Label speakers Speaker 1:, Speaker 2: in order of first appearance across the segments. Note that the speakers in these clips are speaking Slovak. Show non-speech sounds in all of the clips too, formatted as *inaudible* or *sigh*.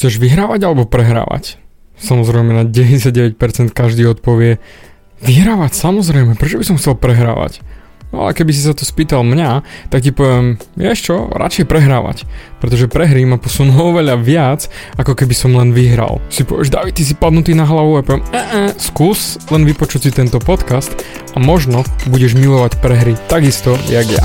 Speaker 1: Chceš vyhrávať alebo prehrávať? Samozrejme na 99% každý odpovie Vyhrávať samozrejme, prečo by som chcel prehrávať? No ale keby si sa to spýtal mňa, tak ti poviem, vieš čo, radšej prehrávať. Pretože prehry ma posunú *laughs* oveľa viac, ako keby som len vyhral. Si povieš, David, ty si padnutý na hlavu a poviem, e, e, skús len vypočuť si tento podcast a možno budeš milovať prehry takisto, jak ja.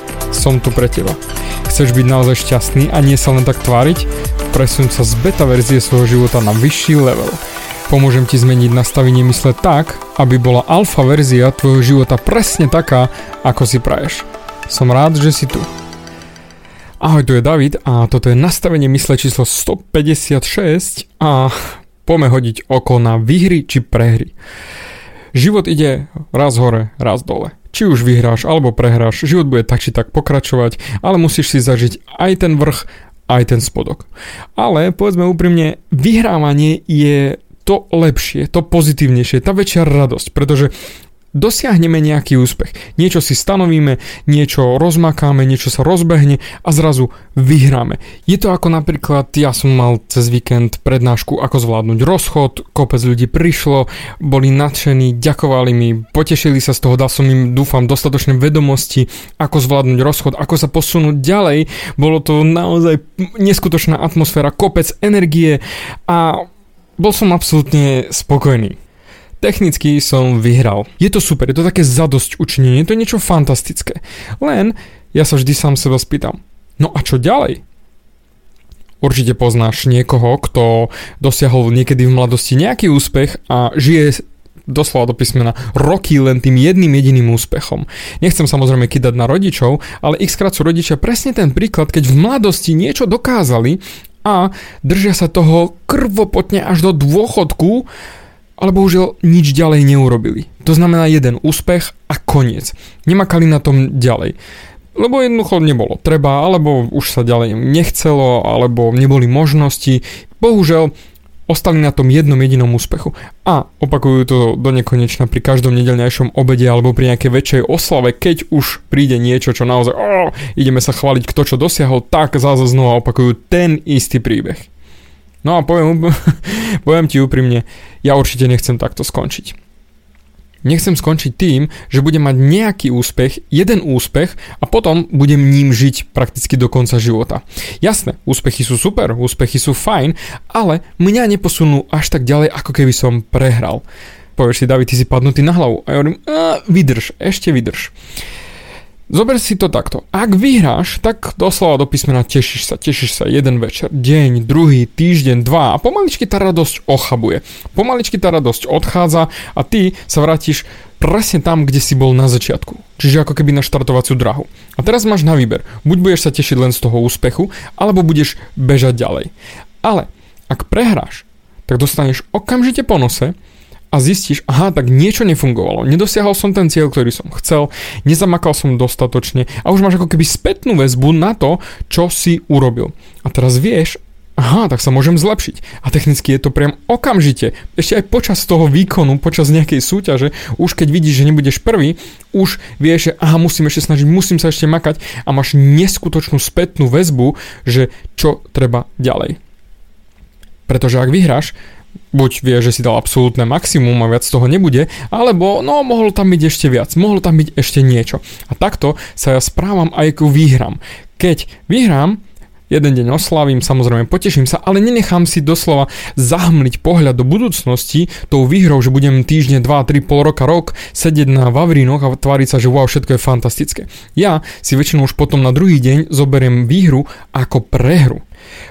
Speaker 1: som tu pre teba. Chceš byť naozaj šťastný a nie sa len tak tváriť? Presun sa z beta verzie svojho života na vyšší level. Pomôžem ti zmeniť nastavenie mysle tak, aby bola alfa verzia tvojho života presne taká, ako si praješ. Som rád, že si tu. Ahoj, tu je David a toto je nastavenie mysle číslo 156 a poďme hodiť oko na výhry či prehry. Život ide raz hore, raz dole. Či už vyhráš alebo prehráš, život bude tak či tak pokračovať, ale musíš si zažiť aj ten vrch, aj ten spodok. Ale povedzme úprimne, vyhrávanie je to lepšie, to pozitívnejšie, tá väčšia radosť, pretože dosiahneme nejaký úspech. Niečo si stanovíme, niečo rozmakáme, niečo sa rozbehne a zrazu vyhráme. Je to ako napríklad, ja som mal cez víkend prednášku, ako zvládnuť rozchod, kopec ľudí prišlo, boli nadšení, ďakovali mi, potešili sa z toho, dal som im, dúfam, dostatočné vedomosti, ako zvládnuť rozchod, ako sa posunúť ďalej. Bolo to naozaj neskutočná atmosféra, kopec energie a bol som absolútne spokojný. Technicky som vyhral. Je to super, je to také zadosť učinenie, to je niečo fantastické. Len ja sa vždy sám seba spýtam, no a čo ďalej? Určite poznáš niekoho, kto dosiahol niekedy v mladosti nejaký úspech a žije doslova do písmena roky len tým jedným jediným úspechom. Nechcem samozrejme kydať na rodičov, ale ich krát sú rodičia presne ten príklad, keď v mladosti niečo dokázali a držia sa toho krvopotne až do dôchodku, ale bohužiaľ nič ďalej neurobili. To znamená jeden úspech a koniec. Nemakali na tom ďalej. Lebo jednoducho nebolo treba, alebo už sa ďalej nechcelo, alebo neboli možnosti. Bohužiaľ, ostali na tom jednom jedinom úspechu. A opakujú to do nekonečna pri každom nedelnejšom obede alebo pri nejakej väčšej oslave, keď už príde niečo, čo naozaj oh, ideme sa chváliť, kto čo dosiahol, tak zase znova opakujú ten istý príbeh. No a poviem, *laughs* poviem ti úprimne, ja určite nechcem takto skončiť. Nechcem skončiť tým, že budem mať nejaký úspech, jeden úspech a potom budem ním žiť prakticky do konca života. Jasné, úspechy sú super, úspechy sú fajn, ale mňa neposunú až tak ďalej, ako keby som prehral. Povieš si, David, ty si padnutý na hlavu. A ja hovorím, vydrž, ešte vydrž. Zober si to takto. Ak vyhráš, tak doslova do písmena tešíš sa, tešíš sa jeden večer, deň, druhý, týždeň, dva a pomaličky tá radosť ochabuje. Pomaličky tá radosť odchádza a ty sa vrátiš presne tam, kde si bol na začiatku. Čiže ako keby na štartovaciu drahu. A teraz máš na výber. Buď budeš sa tešiť len z toho úspechu, alebo budeš bežať ďalej. Ale ak prehráš, tak dostaneš okamžite po nose a zistíš, aha, tak niečo nefungovalo, nedosiahol som ten cieľ, ktorý som chcel, nezamakal som dostatočne a už máš ako keby spätnú väzbu na to, čo si urobil. A teraz vieš, aha, tak sa môžem zlepšiť. A technicky je to priam okamžite. Ešte aj počas toho výkonu, počas nejakej súťaže, už keď vidíš, že nebudeš prvý, už vieš, že aha, musím ešte snažiť, musím sa ešte makať a máš neskutočnú spätnú väzbu, že čo treba ďalej. Pretože ak vyhráš, buď vie, že si dal absolútne maximum a viac toho nebude, alebo no mohlo tam byť ešte viac, mohlo tam byť ešte niečo. A takto sa ja správam aj ku výhram. Keď vyhrám, jeden deň oslavím, samozrejme poteším sa, ale nenechám si doslova zahmliť pohľad do budúcnosti tou výhrou, že budem týždne, 2, 3, pol roka, rok sedieť na Vavrínoch a tváriť sa, že wow, všetko je fantastické. Ja si väčšinou už potom na druhý deň zoberiem výhru ako prehru.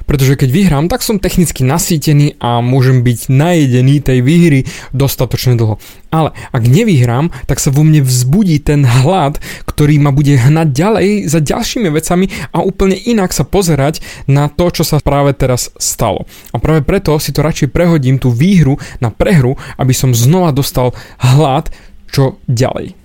Speaker 1: Pretože keď vyhrám, tak som technicky nasýtený a môžem byť najedený tej výhry dostatočne dlho. Ale ak nevyhrám, tak sa vo mne vzbudí ten hlad, ktorý ma bude hnať ďalej za ďalšími vecami a úplne inak sa pozerať na to, čo sa práve teraz stalo. A práve preto si to radšej prehodím tú výhru na prehru, aby som znova dostal hlad, čo ďalej.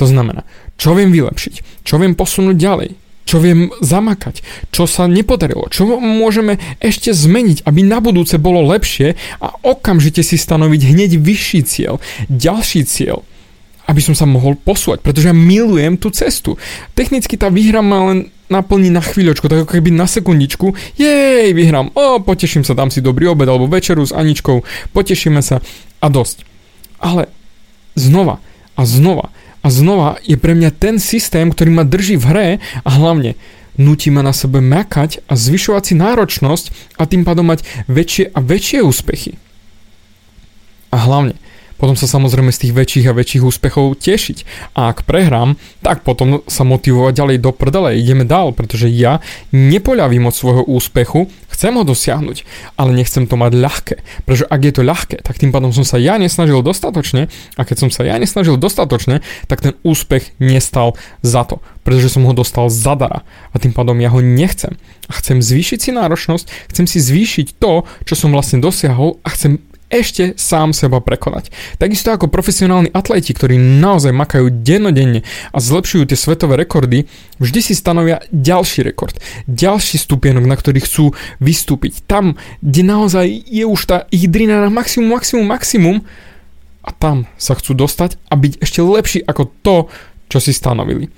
Speaker 1: To znamená, čo viem vylepšiť, čo viem posunúť ďalej, čo viem zamakať, čo sa nepodarilo, čo môžeme ešte zmeniť, aby na budúce bolo lepšie a okamžite si stanoviť hneď vyšší cieľ, ďalší cieľ, aby som sa mohol posúvať, pretože ja milujem tú cestu. Technicky tá výhra ma len naplní na chvíľočku, tak ako keby na sekundičku, jej, vyhrám, o, poteším sa, dám si dobrý obed alebo večeru s Aničkou, potešíme sa. A dosť. Ale znova a znova a znova je pre mňa ten systém, ktorý ma drží v hre a hlavne nutí ma na sebe makať a zvyšovať si náročnosť a tým pádom mať väčšie a väčšie úspechy. A hlavne, potom sa samozrejme z tých väčších a väčších úspechov tešiť. A ak prehrám, tak potom sa motivovať ďalej do prdele, ideme dál, pretože ja nepoľavím od svojho úspechu, chcem ho dosiahnuť, ale nechcem to mať ľahké. Pretože ak je to ľahké, tak tým pádom som sa ja nesnažil dostatočne a keď som sa ja nesnažil dostatočne, tak ten úspech nestal za to, pretože som ho dostal zadara a tým pádom ja ho nechcem. A chcem zvýšiť si náročnosť, chcem si zvýšiť to, čo som vlastne dosiahol a chcem ešte sám seba prekonať. Takisto ako profesionálni atleti, ktorí naozaj makajú dennodenne a zlepšujú tie svetové rekordy, vždy si stanovia ďalší rekord, ďalší stupienok, na ktorý chcú vystúpiť. Tam, kde naozaj je už tá ich drina na maximum, maximum, maximum a tam sa chcú dostať a byť ešte lepší ako to, čo si stanovili.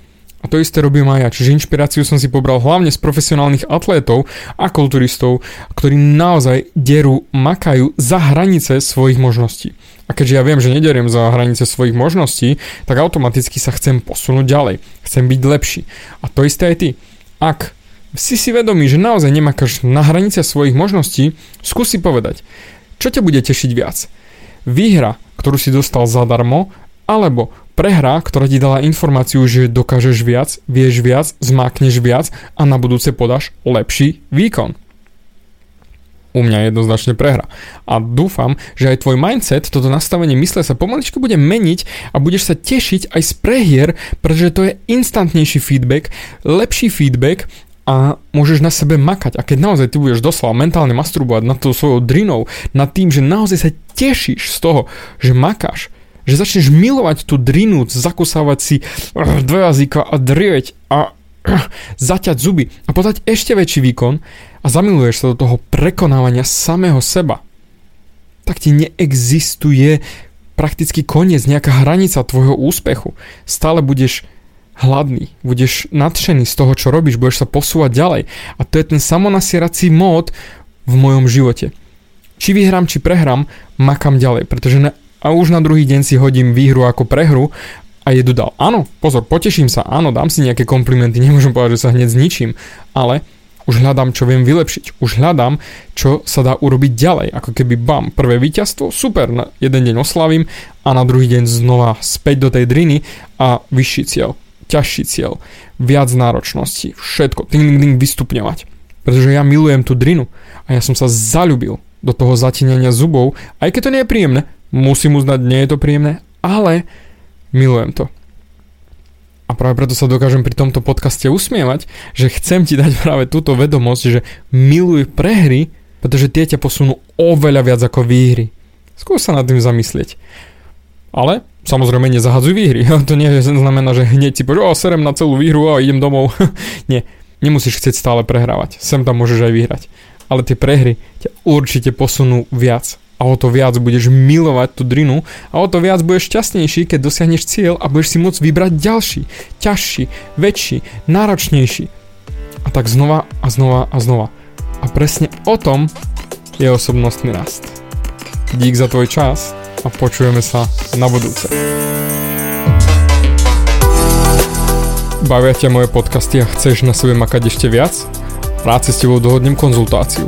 Speaker 1: A to isté robím aj ja, čiže inšpiráciu som si pobral hlavne z profesionálnych atlétov a kulturistov, ktorí naozaj derú, makajú za hranice svojich možností. A keďže ja viem, že nederiem za hranice svojich možností, tak automaticky sa chcem posunúť ďalej. Chcem byť lepší. A to isté aj ty. Ak si si vedomý, že naozaj nemakáš na hranice svojich možností, skúsi povedať, čo ťa bude tešiť viac. Výhra, ktorú si dostal zadarmo, alebo prehra, ktorá ti dala informáciu, že dokážeš viac, vieš viac, zmákneš viac a na budúce podáš lepší výkon. U mňa jednoznačne prehra. A dúfam, že aj tvoj mindset, toto nastavenie mysle sa pomaličky bude meniť a budeš sa tešiť aj z prehier, pretože to je instantnejší feedback, lepší feedback a môžeš na sebe makať. A keď naozaj ty budeš doslova mentálne masturbovať nad tou svojou drinou, nad tým, že naozaj sa tešíš z toho, že makáš, že začneš milovať tú drinu, zakusávať si eh, dve jazyka a drieť a eh, zaťať zuby a podať ešte väčší výkon a zamiluješ sa do toho prekonávania samého seba, tak ti neexistuje prakticky koniec, nejaká hranica tvojho úspechu. Stále budeš hladný, budeš nadšený z toho, čo robíš, budeš sa posúvať ďalej. A to je ten samonasierací mód v mojom živote. Či vyhrám, či prehrám, makam ďalej, pretože na a už na druhý deň si hodím výhru ako prehru a jedu dal. Áno, pozor, poteším sa, áno, dám si nejaké komplimenty, *laughs* nemôžem povedať, že sa hneď zničím, ale už hľadám, čo viem vylepšiť. Už hľadám, čo sa dá urobiť ďalej. Ako keby bam, prvé víťazstvo, super, na jeden deň oslavím a na druhý deň znova späť do tej driny a vyšší cieľ, ťažší cieľ, viac náročnosti, všetko, ding, ding, ding, vystupňovať. Pretože ja milujem tú drinu a ja som sa zalúbil do toho zatíňania zubov, aj keď to nie je príjemné, Musím uznať, nie je to príjemné, ale milujem to. A práve preto sa dokážem pri tomto podcaste usmievať, že chcem ti dať práve túto vedomosť, že miluj prehry, pretože tie ťa posunú oveľa viac ako výhry. Skús sa nad tým zamyslieť. Ale samozrejme nezahadzuj výhry. *laughs* To nie znamená, že hneď si povieš, o, serem na celú výhru a idem domov. *laughs* nie, nemusíš chcieť stále prehrávať. Sem tam môžeš aj vyhrať. Ale tie prehry ťa určite posunú viac a o to viac budeš milovať tú drinu a o to viac budeš šťastnejší, keď dosiahneš cieľ a budeš si môcť vybrať ďalší, ťažší, väčší, náročnejší. A tak znova a znova a znova. A presne o tom je osobnostný rast. Dík za tvoj čas a počujeme sa na budúce. Bavia ťa moje podcasty a chceš na sebe makať ešte viac? Rád si s tebou dohodnem konzultáciu